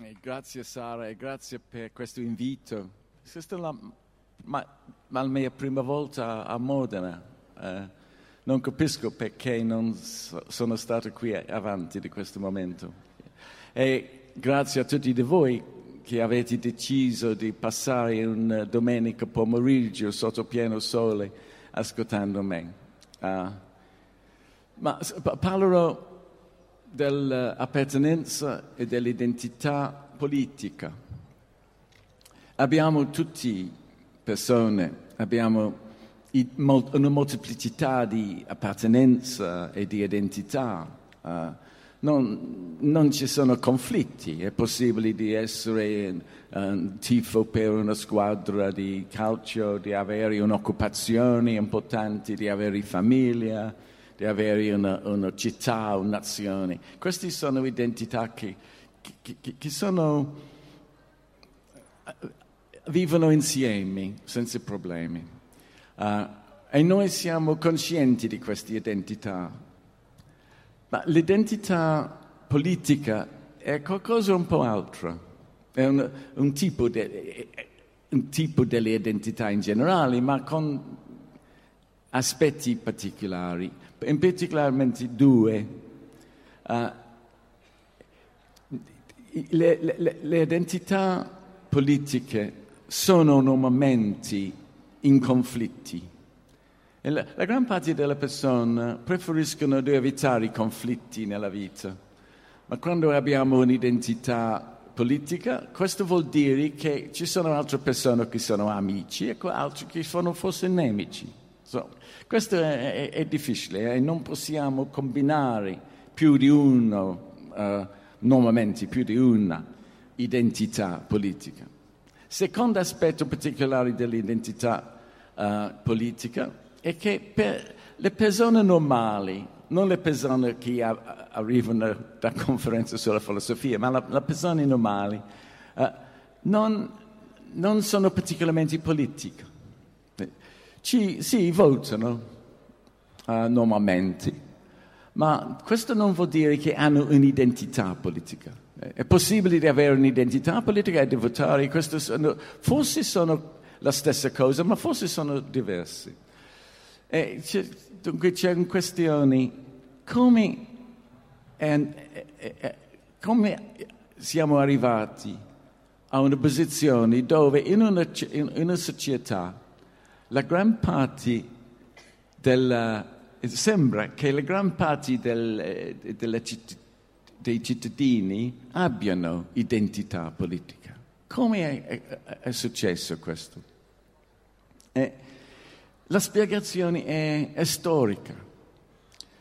Eh, grazie Sara e grazie per questo invito. Questa è la, ma, ma la mia prima volta a Modena. Eh, non capisco perché non so, sono stato qui avanti di questo momento. E grazie a tutti di voi che avete deciso di passare un domenica pomeriggio sotto pieno sole ascoltando me. Uh, ma parlerò dell'appartenenza e dell'identità politica. Abbiamo tutti persone, abbiamo una molteplicità di appartenenza e di identità. Uh, non, non, ci sono conflitti, è possibile di essere un tifo per una squadra di calcio, di avere un'occupazione importante, di avere famiglia, di avere una, una città, una nazione. Queste sono identità che, che, che, che sono, vivono insieme senza problemi. Uh, e noi siamo coscienti di queste identità. Ma l'identità politica è qualcosa un po' altro, è un, un, tipo, de, un tipo delle identità in generale, ma con aspetti particolari in particolarmente due. Uh, le, le, le, identità politiche sono normalmente in conflitti. La, la gran parte delle persone preferiscono di evitare i conflitti nella vita, ma quando abbiamo un'identità politica, questo vuol dire che ci sono altre persone che sono amici e altre che sono forse nemici. So, questo è, è, è difficile e eh? non possiamo combinare più di uno, uh, normalmente più di una identità politica. Secondo aspetto particolare dell'identità uh, politica è che per le persone normali, non le persone che a, arrivano da conferenze sulla filosofia, ma le persone normali, uh, non, non sono particolarmente politiche ci, sì, votano uh, normalmente, ma questo non vuol dire che hanno un'identità politica. È possibile di avere un'identità politica e di votare, sono, forse sono la stessa cosa, ma forse sono diversi. C'è, dunque c'è una questione, come, è, è, come siamo arrivati a una posizione dove in una, in una società la gran parte della, sembra che la gran parte del, della, dei cittadini abbiano identità politica. Come è, è, è successo questo? Eh, la spiegazione è, è storica,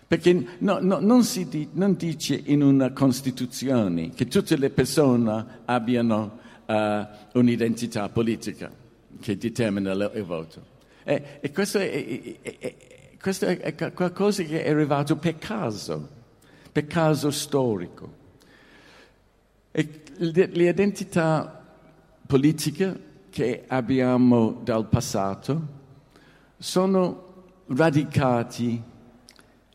perché no, no, non si di, non dice in una Costituzione che tutte le persone abbiano uh, un'identità politica che determina il voto. E, e questo, è, è, questo, è, qualcosa che è arrivato per caso, per caso storico. E le identità politiche che abbiamo dal passato sono radicati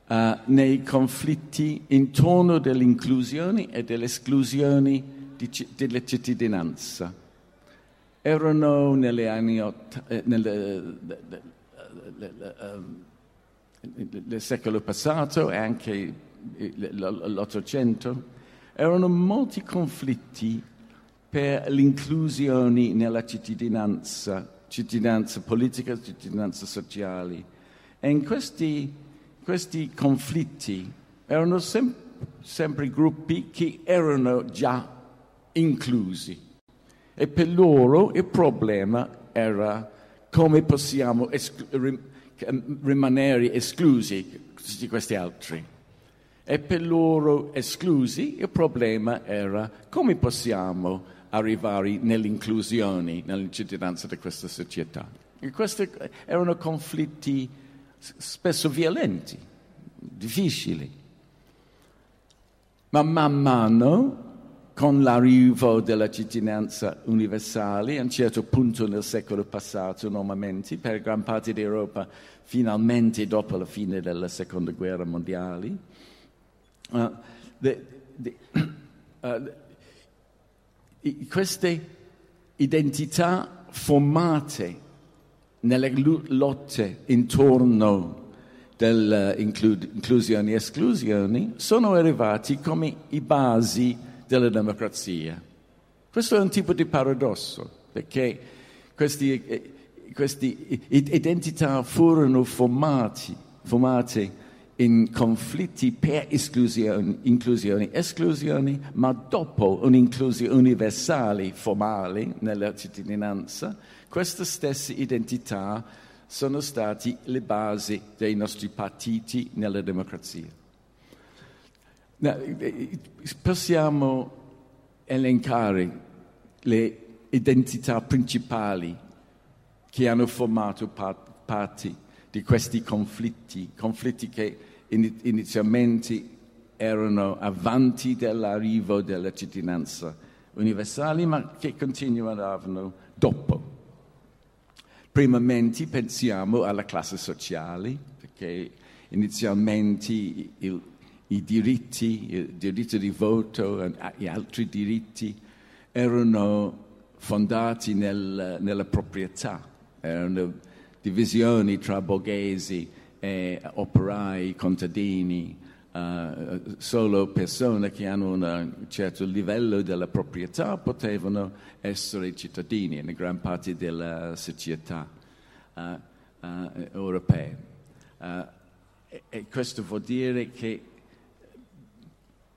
uh, nei conflitti intorno all'inclusione e dell'esclusione di, della cittadinanza erano negli anni ott- nel, nel, secolo passato e anche l'Ottocento, erano molti conflitti per l'inclusione nella cittadinanza, cittadinanza politica, cittadinanza sociale. E in questi, questi conflitti erano sem- sempre gruppi che erano già inclusi e per loro il problema era come possiamo esclu- rimanere esclusi di questi altri. E per loro esclusi il problema era come possiamo arrivare nell'inclusione, nella cittadinanza di questa società. E questi erano conflitti spesso violenti, difficili. Ma man mano con l'arrivo della cittadinanza universale, a un certo punto nel secolo passato, normalmente, per gran parte d'Europa, finalmente dopo la fine della seconda guerra mondiale, uh, the, the, uh, queste identità formate nelle lotte intorno dell'inclusione e esclusione sono arrivati come i basi della democrazia. Questo è un tipo di paradosso, perché queste identità furono formati, formate in conflitti per esclusione, inclusione, esclusione, ma dopo un'inclusione universale formale nella cittadinanza, queste stesse identità sono state le basi dei nostri partiti nella democrazia. Possiamo elencare le identità principali che hanno formato parte di questi conflitti, conflitti che inizialmente erano avanti dell'arrivo della cittadinanza universale, ma che continuavano dopo. Primamente pensiamo alla classe sociale, perché inizialmente il, i diritti, il diritto di voto e altri diritti erano fondati nel, nella proprietà, erano divisioni tra borghesi e operai, contadini, uh, solo persone che hanno un certo livello della proprietà potevano essere cittadini in gran parte della società uh, uh, europea. E, e, questo vuol dire che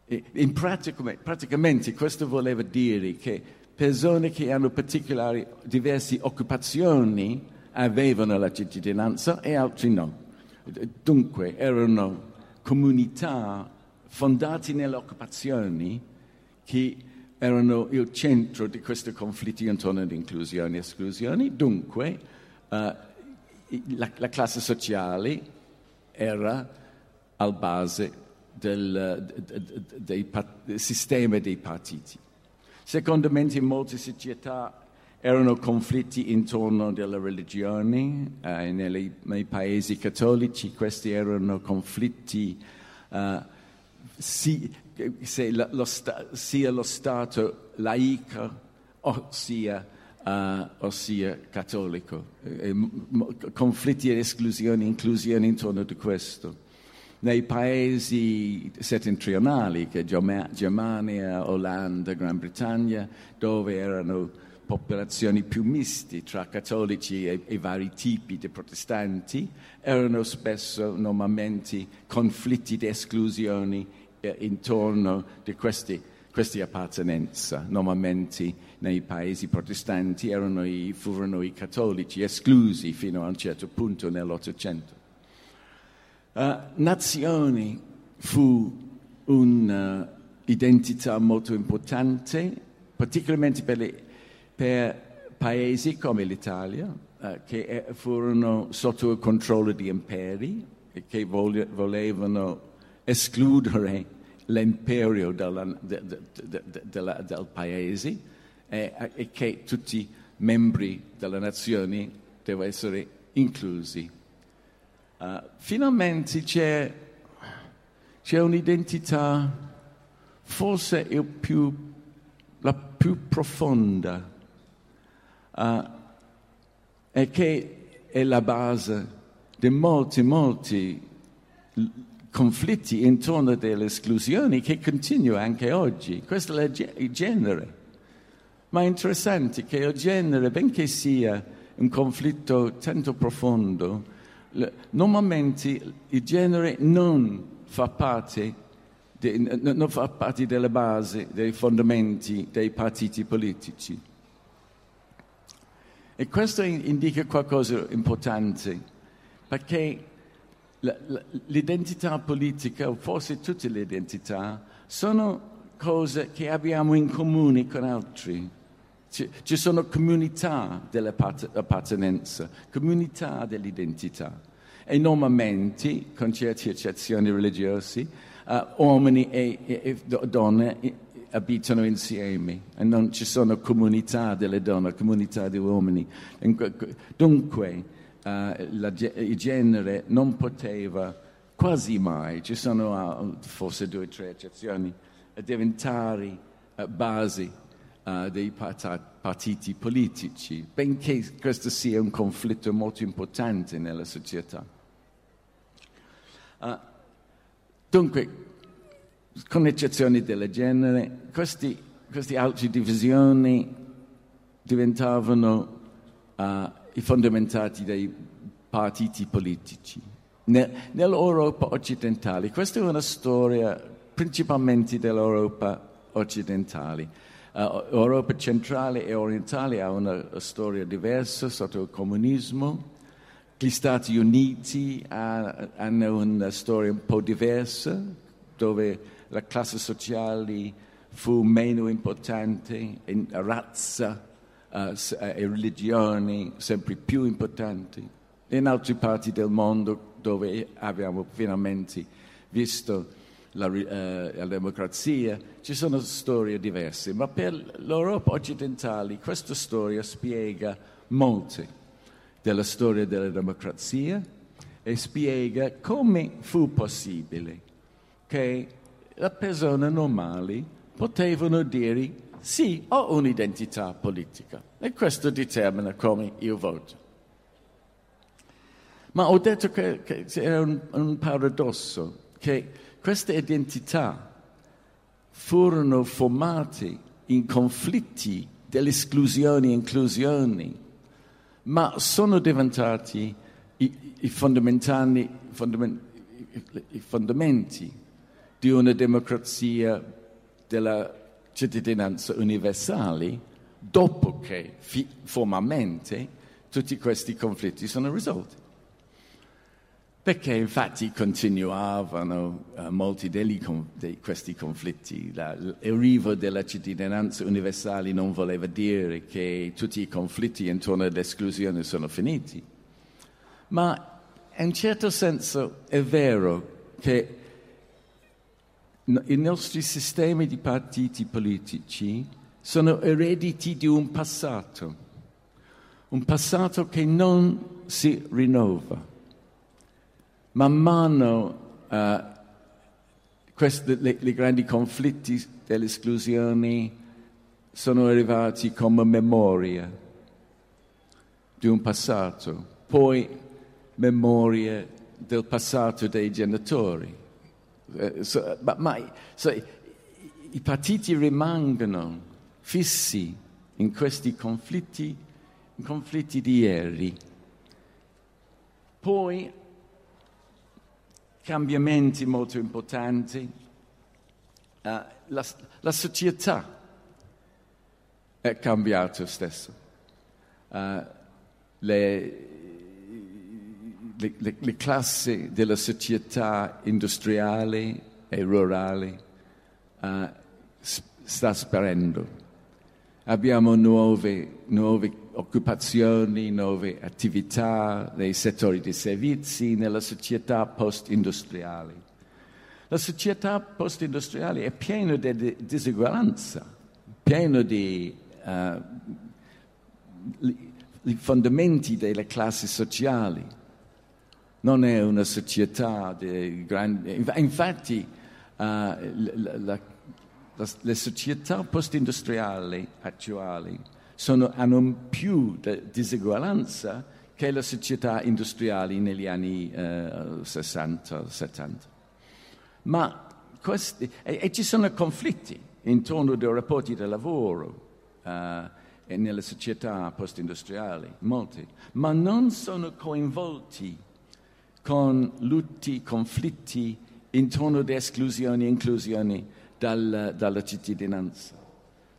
in pratica, praticamente questo voleva dire che persone che hanno particolari diverse occupazioni avevano la cittadinanza e altri no. Dunque erano comunità fondate nelle occupazioni che erano il centro di questi conflitti intorno all'inclusione e esclusione. Dunque uh, la, la, classe sociale era al base del, del, del sistema dei partiti. Secondo me in molte società erano conflitti intorno alla religione, eh, nei, nei, paesi cattolici questi erano conflitti uh, si, lo sta, sia lo Stato laico ossia, uh, ossia cattolico. E, conflitti ed esclusione, inclusione intorno a questo. Nei paesi settentrionali, che Germania, Olanda, Gran Bretagna, dove erano popolazioni più misti tra cattolici e, e, vari tipi di protestanti, erano spesso normalmente conflitti di esclusione eh, intorno a queste appartenenze. Normalmente nei paesi protestanti erano i, furono i cattolici esclusi fino a un certo punto nell'Ottocento. Uh, nazione fu un'identità molto importante, particolarmente per le per paesi come l'Italia, eh, che furono sotto il controllo di imperi e che volevano escludere l'imperio della, de, de, de, del paese eh, e che tutti i membri della nazione devono essere inclusi. Uh, finalmente c'è, c'è un'identità forse più, la più profonda uh, e che è la base di molti, molti conflitti intorno alle esclusioni che continua anche oggi. Questo è il genere. Ma è interessante che il genere, benché sia un conflitto tanto profondo, normalmente il genere non fa parte, de, non fa parte della base, dei fondamenti dei partiti politici. E questo indica qualcosa di importante, perché l'identità politica, o forse tutte le identità, sono cose che abbiamo in comune con altri. Ci sono comunità dell'appartenenza, comunità dell'identità. E normalmente, con certe eccezioni religiose, uh, uomini e, e, e donne abitano insieme e non ci sono comunità delle donne, comunità di uomini. Dunque uh, la, il genere non poteva quasi mai, ci sono uh, forse due o tre eccezioni, diventare uh, basi uh, dei partiti politici, benché questo sia un conflitto molto importante nella società. Uh, dunque, con eccezioni del genere, questi, queste altre divisioni diventavano uh, i fondamentati dei partiti politici. Ne, nell'Europa occidentale, questa è una storia principalmente dell'Europa occidentale. Uh, Europa centrale e orientale ha una storia diversa sotto il comunismo. Gli Stati Uniti ha, hanno una storia un po' diversa, dove la classe sociale fu meno importante, e razza uh, e religioni sempre più importanti. In altre parti del mondo dove abbiamo finalmente visto la, eh, la, democrazia, ci sono storie diverse, ma per l'Europa occidentale questa storia spiega molte della storia della democrazia e spiega come fu possibile che le persone normali potevano dire sì, ho un'identità politica e questo determina come io voto. Ma ho detto che, che era un, un paradosso, che queste identità furono formate in conflitti dell'esclusione e inclusione, ma sono diventati i, i, fondamentali, fondament, i fondamenti di una democrazia della cittadinanza universale dopo che fi, formalmente tutti questi conflitti sono risolti perché infatti continuavano uh, molti di questi conflitti. La, l'arrivo della cittadinanza universale non voleva dire che tutti i conflitti intorno all'esclusione sono finiti, ma in un certo senso è vero che i nostri sistemi di partiti politici sono erediti di un passato, un passato che non si rinnova man mano uh, questi, le, le, grandi conflitti dell'esclusione sono arrivati come memoria di un passato, poi memoria del passato dei genitori. Uh, so, ma, ma so, i, i partiti rimangono fissi in questi conflitti, conflitti di ieri. Poi cambiamenti molto importanti. Uh, la, la, società è cambiata stesso. Uh, le, le, le, le, classi della società industriale e rurale uh, sta sparendo. Abbiamo nuove, nuove occupazioni, nuove attività nei settori dei servizi, nella società post-industriale. La società post-industriale è piena di diseguaglianza, piena di uh, i fondamenti delle classi sociali. Non è una società di grandi... Infatti, uh, la, la, la, le società post-industriali attuali sono, hanno più diseguaglianza che le società industriali negli anni eh, 60-70. Ma questi, e, e, ci sono conflitti intorno ai rapporti di lavoro eh, e nelle società post-industriali, molti, ma non sono coinvolti con lutti, conflitti intorno ad esclusioni e inclusioni dal, dalla cittadinanza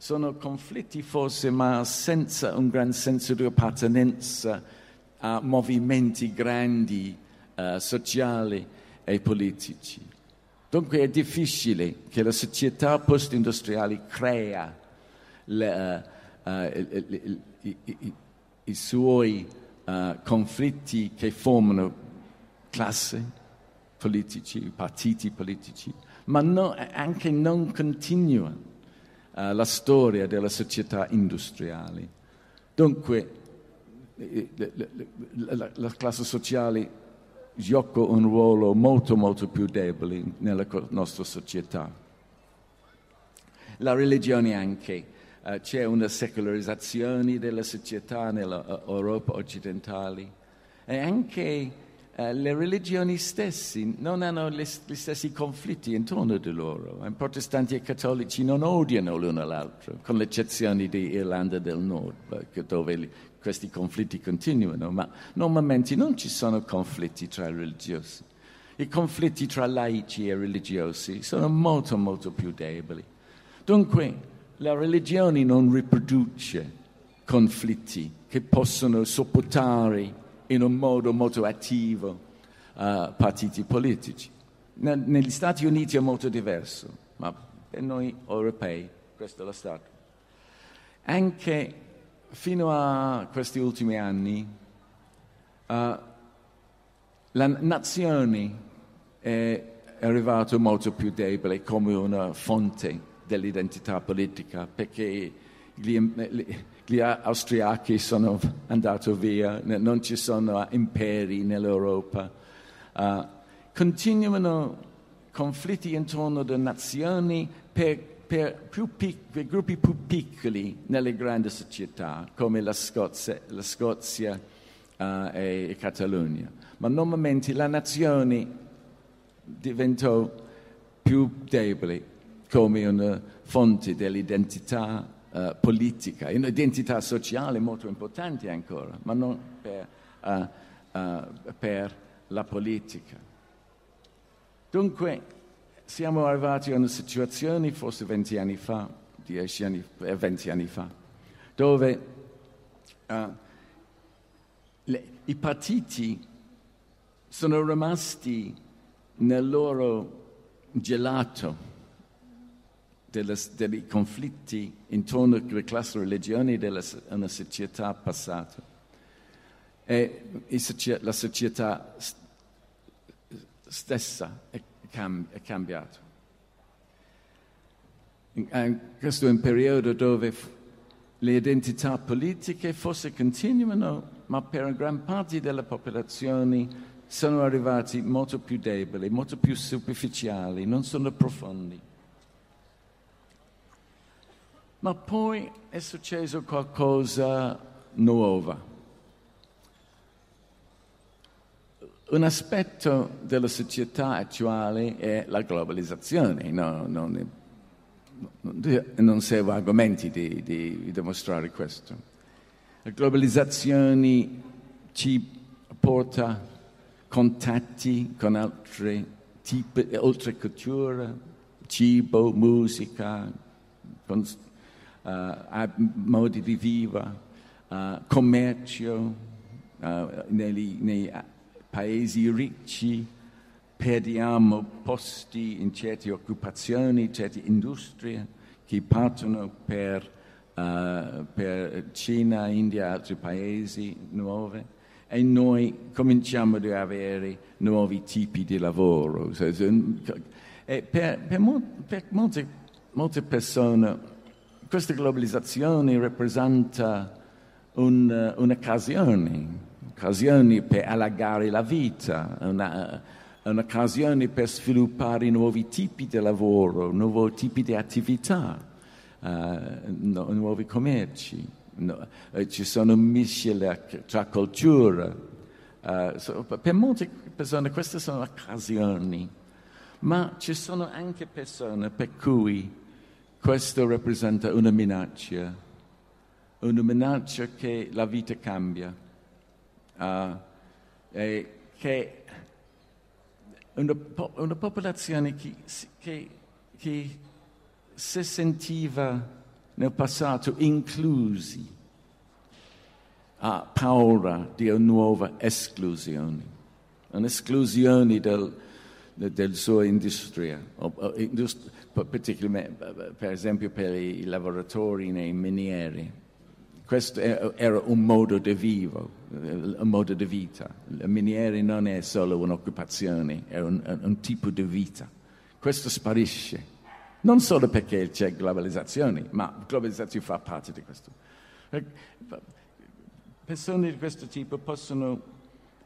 sono conflitti forse, ma senza un gran senso di appartenenza a movimenti grandi, uh, sociali e politici. Dunque è difficile che la società post-industriale crea le, uh, uh, i, i, i, i, suoi conflitti che formano classi politici, partiti politici, ma no, anche non continuano uh, la storia della società industriale. Dunque, eh, la, la classe sociale gioca un ruolo molto molto più debole nella nostra società. La religione anche. uh, c'è una secolarizzazione della società nell'Europa occidentale e anche uh, le religioni stesse non hanno gli stessi conflitti intorno a loro. I protestanti e i cattolici non odiano l'uno l'altro, con l'eccezione di Irlanda del Nord, dove questi conflitti continuano, ma normalmente non ci sono conflitti tra religiosi. I conflitti tra laici e religiosi sono molto, molto più deboli. Dunque, la religione non riproduce conflitti che possono sopportare in un modo molto attivo uh, partiti politici. Ne, negli Stati Uniti è molto diverso, ma per noi europei questo è lo Stato. Anche fino a questi ultimi anni uh, la nazione è arrivata molto più debole come una fonte dell'identità politica perché gli, gli austriaci sono andati via, non ci sono imperi nell'Europa. Uh, continuano conflitti intorno alle nazioni per, per, pic- per, gruppi più piccoli nelle grandi società come la Scozia, la Scozia uh, e, e Catalogna. Ma normalmente la nazione diventò più debole come una fonte dell'identità uh, politica, un'identità sociale molto importante ancora, ma non per, uh, uh, per la politica. Dunque siamo arrivati a una situazione, forse 20 anni fa, 10 anni, 20 anni fa, dove le, i partiti sono rimasti nel loro gelato delle, dei conflitti intorno alle classi religioni di una società passata. E la società stessa è, cam- è cambiata. Questo è un periodo dove le identità politiche forse continuano, ma per gran parte della popolazione sono arrivati molto più deboli, molto più superficiali, non sono profondi. Ma poi è successo qualcosa nuovo. Un aspetto della società attuale è la globalizzazione, no, non, è, non servo argomenti di, di dimostrare questo. La globalizzazione ci porta contatti con altri tipi, altre culture, cibo, musica, con, uh, modi di vivere, uh, commercio uh, nei, nei paesi ricci, perdiamo posti in certe occupazioni, certe industrie che partono per, per Cina, India e altri paesi nuovi e noi cominciamo ad avere nuovi tipi di lavoro. E per, per, per molte, molte persone questa globalizzazione rappresenta un, un'occasione, un'occasione per allargare la vita, una, un'occasione per sviluppare nuovi tipi di lavoro, nuovi tipi di attività, uh, nuovi commerci. No, eh, ci sono miscele tra culture. Uh, so, per molte persone queste sono occasioni, ma ci sono anche persone per cui questo rappresenta una minaccia, una minaccia che la vita cambia, uh, e che una, una popolazione che, che, che, si sentiva nel passato inclusi ha paura di una nuova esclusione, un'esclusione del, del suo industria, particolarmente per esempio per i lavoratori nei minieri. Questo era un modo di vivo, un modo di vita. Il miniere non è solo un'occupazione, è un, un tipo di vita. Questo sparisce, non solo perché c'è globalizzazione, ma la globalizzazione fa parte di questo. Persone di questo tipo possono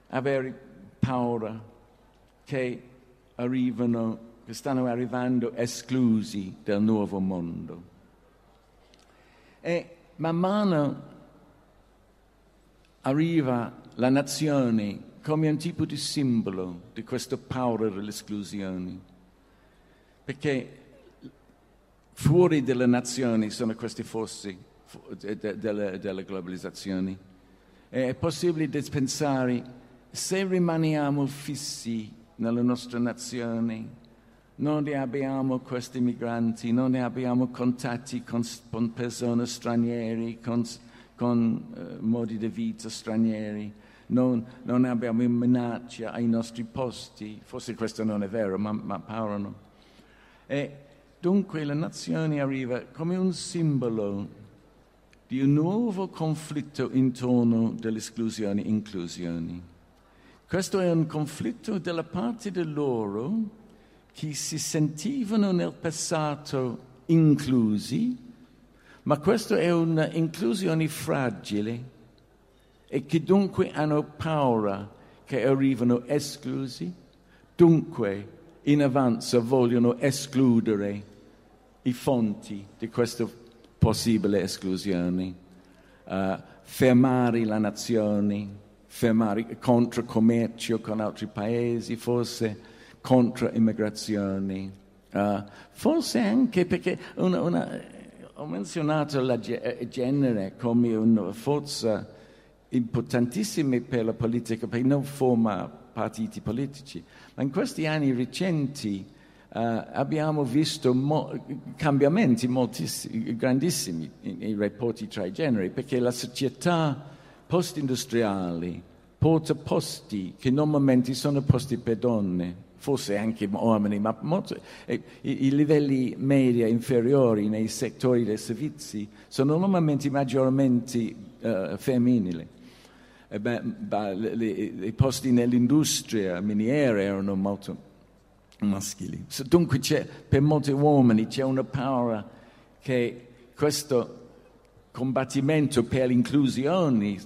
avere paura che arrivano che stanno arrivando esclusi dal nuovo mondo. E man mano arriva la nazione come un tipo di simbolo di questa paura dell'esclusione. Perché fuori delle nazioni sono questi fossi della, globalizzazione. È possibile pensare se rimaniamo fissi nella nostra nazione, non ne abbiamo questi migranti, non ne abbiamo contatti con, con persone straniere, con, con uh, modi di vita stranieri, non, non, abbiamo minaccia ai nostri posti, forse questo non è vero, ma, ma parlano. E dunque la nazione arriva come un simbolo di un nuovo conflitto intorno all'esclusione e inclusione. Questo è un conflitto dalla parte di loro che si sentivano nel passato inclusi, ma questa è un'inclusione fragile e che dunque hanno paura che arrivano esclusi, dunque in avanzo vogliono escludere i fonti di questa possibile esclusione, uh, fermare la nazione, fermare contro commercio con altri paesi, forse contro immigrazione, uh, forse anche perché una, una, ho menzionato il eh, genere come una forza importantissima per la politica, perché non forma partiti politici, ma in questi anni recenti uh, abbiamo visto mo- cambiamenti grandissimi nei rapporti tra i generi, perché la società post-industriali porta posti che normalmente sono posti per donne, forse anche uomini, ma molto, eh, i, i, livelli media inferiori nei settori dei servizi sono normalmente maggiormente uh, femminili. Eh beh, I posti nell'industria miniera erano molto maschili. Dunque per molti uomini c'è una paura che questo combattimento per l'inclusione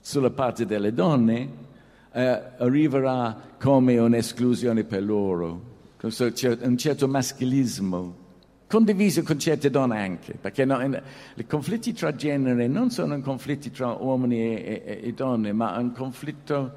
sulla parte delle donne eh, arriverà come un'esclusione per loro. Un certo maschilismo, condiviso con certe donne anche, perché no, i conflitti tra genere non sono conflitti tra uomini e, e, e donne, ma un conflitto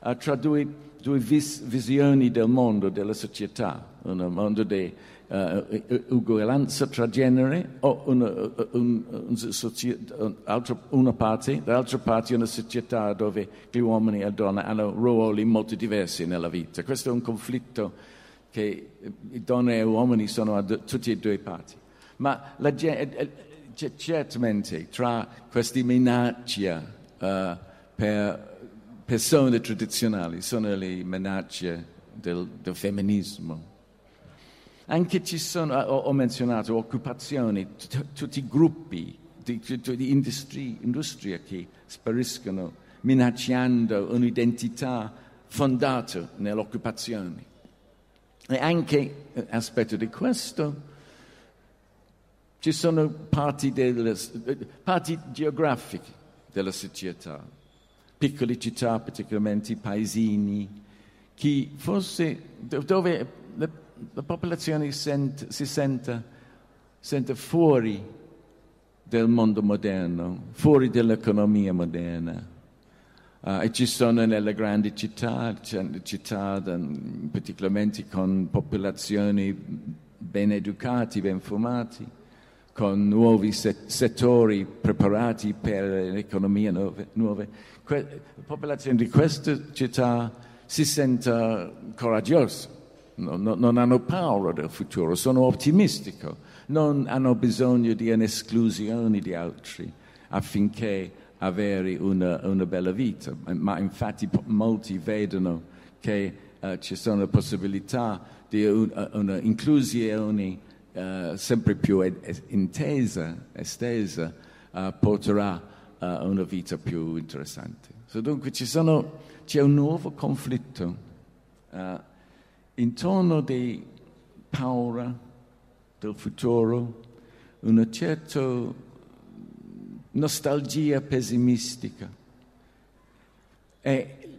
uh, tra due, due vis, visioni del mondo, della società, un mondo uh, uguaglianza tra genere o una, un, un, un, una parte, dall'altra parte una società dove gli uomini e le donne hanno ruoli molto diversi nella vita. Questo è un conflitto che donne e uomini sono a tutte e due parti. Ma la, certamente tra queste minacce uh, per persone tradizionali sono le minacce del, del femminismo anche ci sono, ho, ho menzionato, occupazioni, tutti i gruppi di, di industrie, industria che spariscono minacciando un'identità fondata nell'occupazione. E anche eh, aspetto di questo, ci sono parti, delle, parti geografiche della società, piccole città, particolarmente paesini, che forse dove la popolazione sent, si sente, sente fuori del mondo moderno, fuori dall'economia moderna. Uh, e ci sono nelle grandi città, città particolarmente con popolazioni ben educate, ben formate, con nuovi settori preparati per l'economia nuove. la popolazione di queste città si sente coraggiosa no, no, non hanno paura del futuro, sono ottimistico, non hanno bisogno di un'esclusione di altri affinché avere una, una bella vita, ma infatti molti vedono che uh, ci sono possibilità di uh, un'inclusione uh, sempre più ed, intesa, estesa, uh, porterà a una vita più interessante. So, dunque sono, c'è un nuovo conflitto uh, intorno di paura del futuro, una certa nostalgia pessimistica e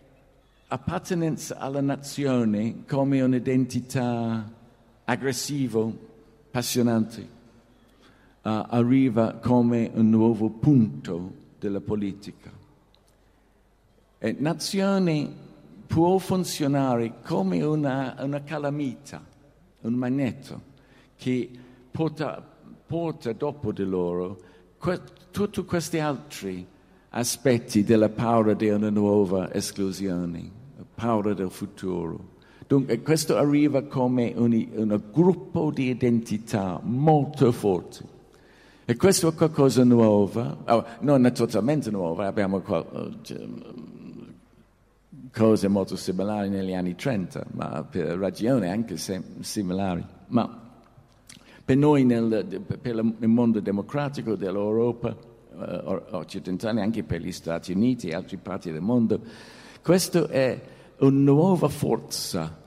appartenenza alla nazione come un'identità aggressiva, appassionante. arriva come un nuovo punto della politica. E nazione può funzionare come una, una calamita, un magneto che porta, porta dopo di loro que, tutti questi altri aspetti della paura di una nuova esclusione, paura del futuro. Dunque questo arriva come un, un gruppo di identità molto forte. E questo è qualcosa di nuovo, oh, non è totalmente nuovo, abbiamo cose molto similari negli anni 30, ma per ragioni anche similari. Ma per noi nel, per il mondo democratico dell'Europa eh, occidentale, anche per gli Stati Uniti e altre parti del mondo, questa è una nuova forza,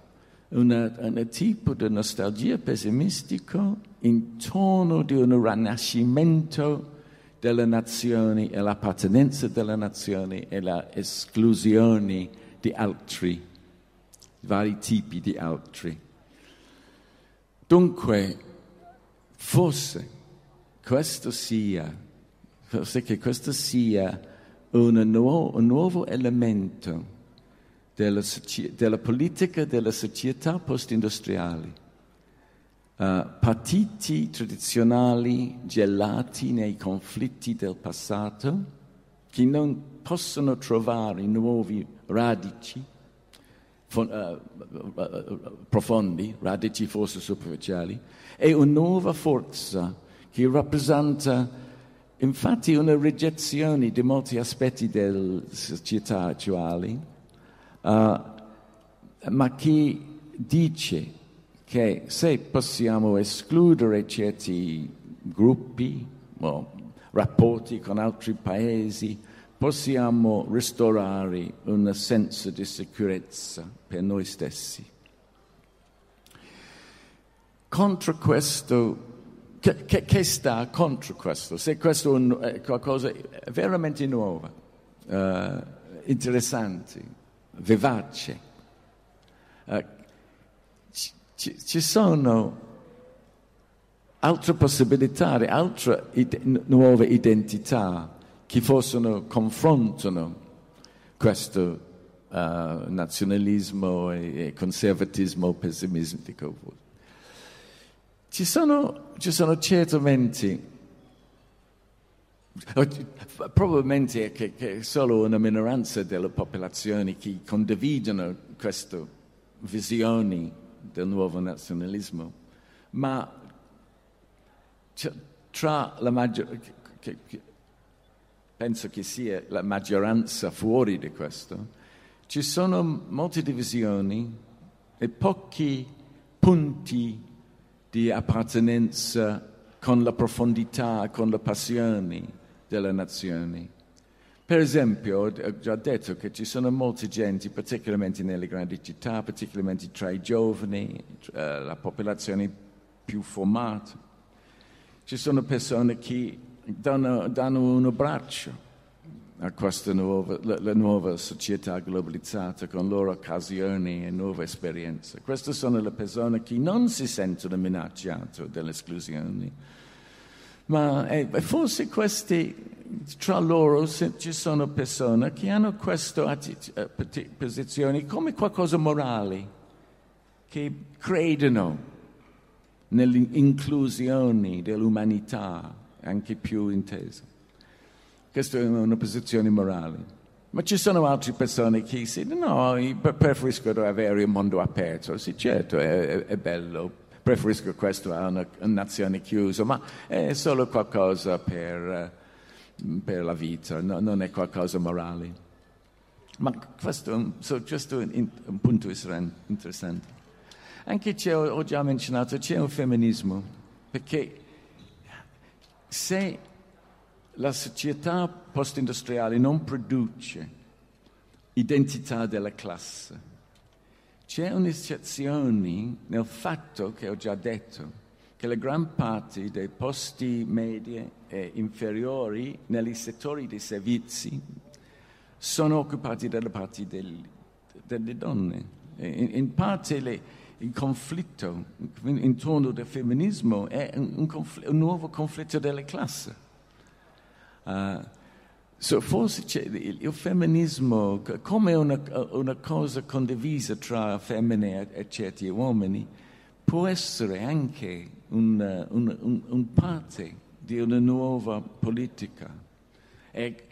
un tipo di nostalgia pessimistica intorno a un rinascimento delle nazioni e l'appartenenza delle nazioni e l'esclusione di altri, vari tipi di altri. Dunque, forse questo sia, forse che questo sia un nuovo, un nuovo elemento della, della, politica della società post-industriali. Uh, partiti tradizionali gelati nei conflitti del passato che non possono trovare nuovi radici uh, profondi, radici forse superficiali, e una nuova forza che rappresenta infatti una rigezione di molti aspetti della società attuali, uh, ma che dice che se possiamo escludere certi gruppi o rapporti con altri paesi, possiamo restaurare un senso di sicurezza per noi stessi. Contro questo, che, che, che sta contro questo? Se questo è qualcosa veramente nuovo, uh, interessante, vivace, uh, ci, ci sono altre possibilità, altre ide- nuove identità che possono confrontano questo uh, nazionalismo e, e, conservatismo pessimistico. Ci sono, ci sono certamente, probabilmente che, che solo una minoranza delle popolazioni che condividono queste visioni del nuovo nazionalismo, ma tra la maggioranza, penso che sia la maggioranza fuori di questo, ci sono molte divisioni e pochi punti di appartenenza con la profondità, con le passioni delle nazioni. Per esempio, ho già detto che ci sono molte gente, particolarmente nelle grandi città, particolarmente tra i giovani, la popolazione più formata. Ci sono persone che danno, danno un abbraccio a questa nuova, la, la, nuova società globalizzata con loro occasioni e nuove esperienze. Queste sono le persone che non si sentono minacciate dall'esclusione, ma eh, forse questi, tra loro ci sono persone che hanno queste eh, posizioni come qualcosa morale, che credono nell'inclusione dell'umanità anche più intesa. Questa è una posizione morale. Ma ci sono altre persone che dicono no, preferisco avere un mondo aperto. Sì, certo, è, è bello, preferisco questo a una, una, nazione chiusa, ma è solo qualcosa per, per la vita, no, non è qualcosa morale. Ma questo è giusto un, un punto interessante. Anche c'è, ho già menzionato, c'è un femminismo, perché se la società post-industriale non produce identità della classe, c'è un'eccezione nel fatto che ho già detto che la gran parte dei posti medi e inferiori negli settori dei servizi sono occupati dalle parti del, delle donne. In, in parte le, il conflitto intorno al femminismo è un, confl- un nuovo conflitto delle classi. Uh, so forse il, il, femminismo come una, una, cosa condivisa tra femmine e, certi uomini può essere anche un, un, un, un parte di una nuova politica. E,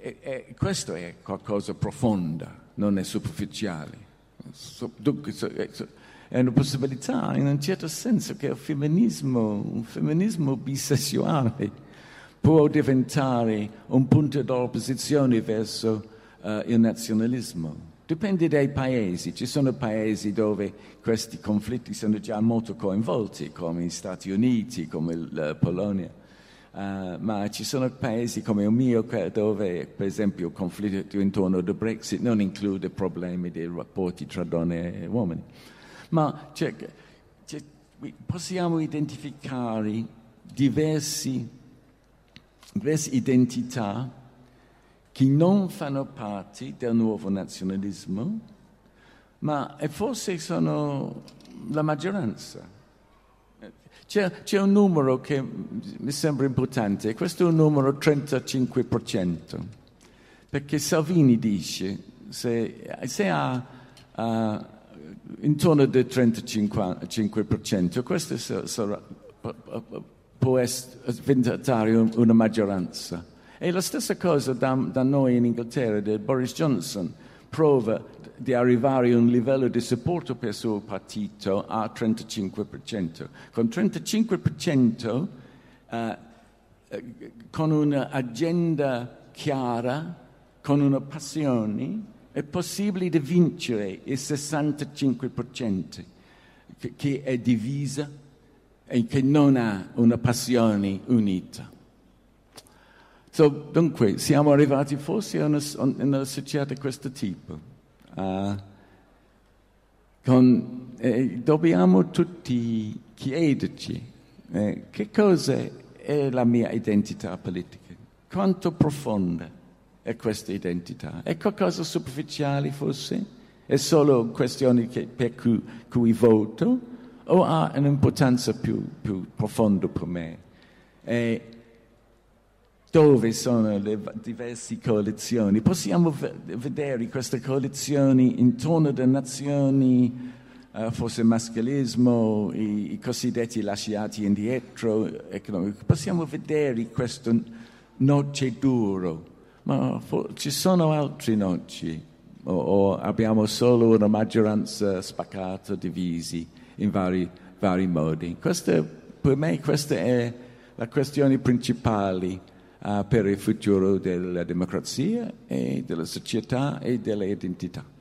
e, e questo è qualcosa di profondo, non è superficiale. So, dunque, so, so, è una possibilità in un certo senso che il femminismo, un femminismo bisessuale, può diventare un punto d'opposizione verso uh, il nazionalismo. Dipende dai paesi, ci sono paesi dove questi conflitti sono già molto coinvolti, come gli Stati Uniti, come la Polonia, uh, ma ci sono paesi come il mio dove, per esempio, il conflitto intorno al Brexit non include problemi dei rapporti tra donne e uomini. Ma c'è, c'è, possiamo identificare diversi diverse identità che non fanno parte del nuovo nazionalismo, ma forse sono la maggioranza. C'è, c'è, un numero che mi sembra importante, questo è un numero 35%, perché Salvini dice se, se ha uh, intorno al 35%, questo sarà, può diventare una maggioranza. E la stessa cosa da, da noi in Inghilterra, Boris Johnson, prova di arrivare a un livello di supporto per il suo partito a 35%. Con 35%, eh, con un'agenda chiara, con una passione, è possibile vincere il 65% che è divisa e che non ha una passione unita. So, dunque, siamo arrivati forse a una, una società di questo tipo. Uh, con, eh, dobbiamo tutti chiederci eh, che cosa è la mia identità politica, quanto profonda è questa identità. È qualcosa di superficiale forse? È solo questione che, per cui, cui voto? o ha un'importanza più, più profonda per me? E dove sono le diverse coalizioni? Possiamo vedere queste coalizioni intorno alle nazioni, uh, forse il maschilismo, i, i, cosiddetti lasciati indietro, possiamo vedere questo noce duro, ma ci sono altre noci, o, o abbiamo solo una maggioranza spaccata, divisi in vari, vari modi. Questa, per me questa è la questione principale uh, per il futuro della democrazia e della società e dell'identità.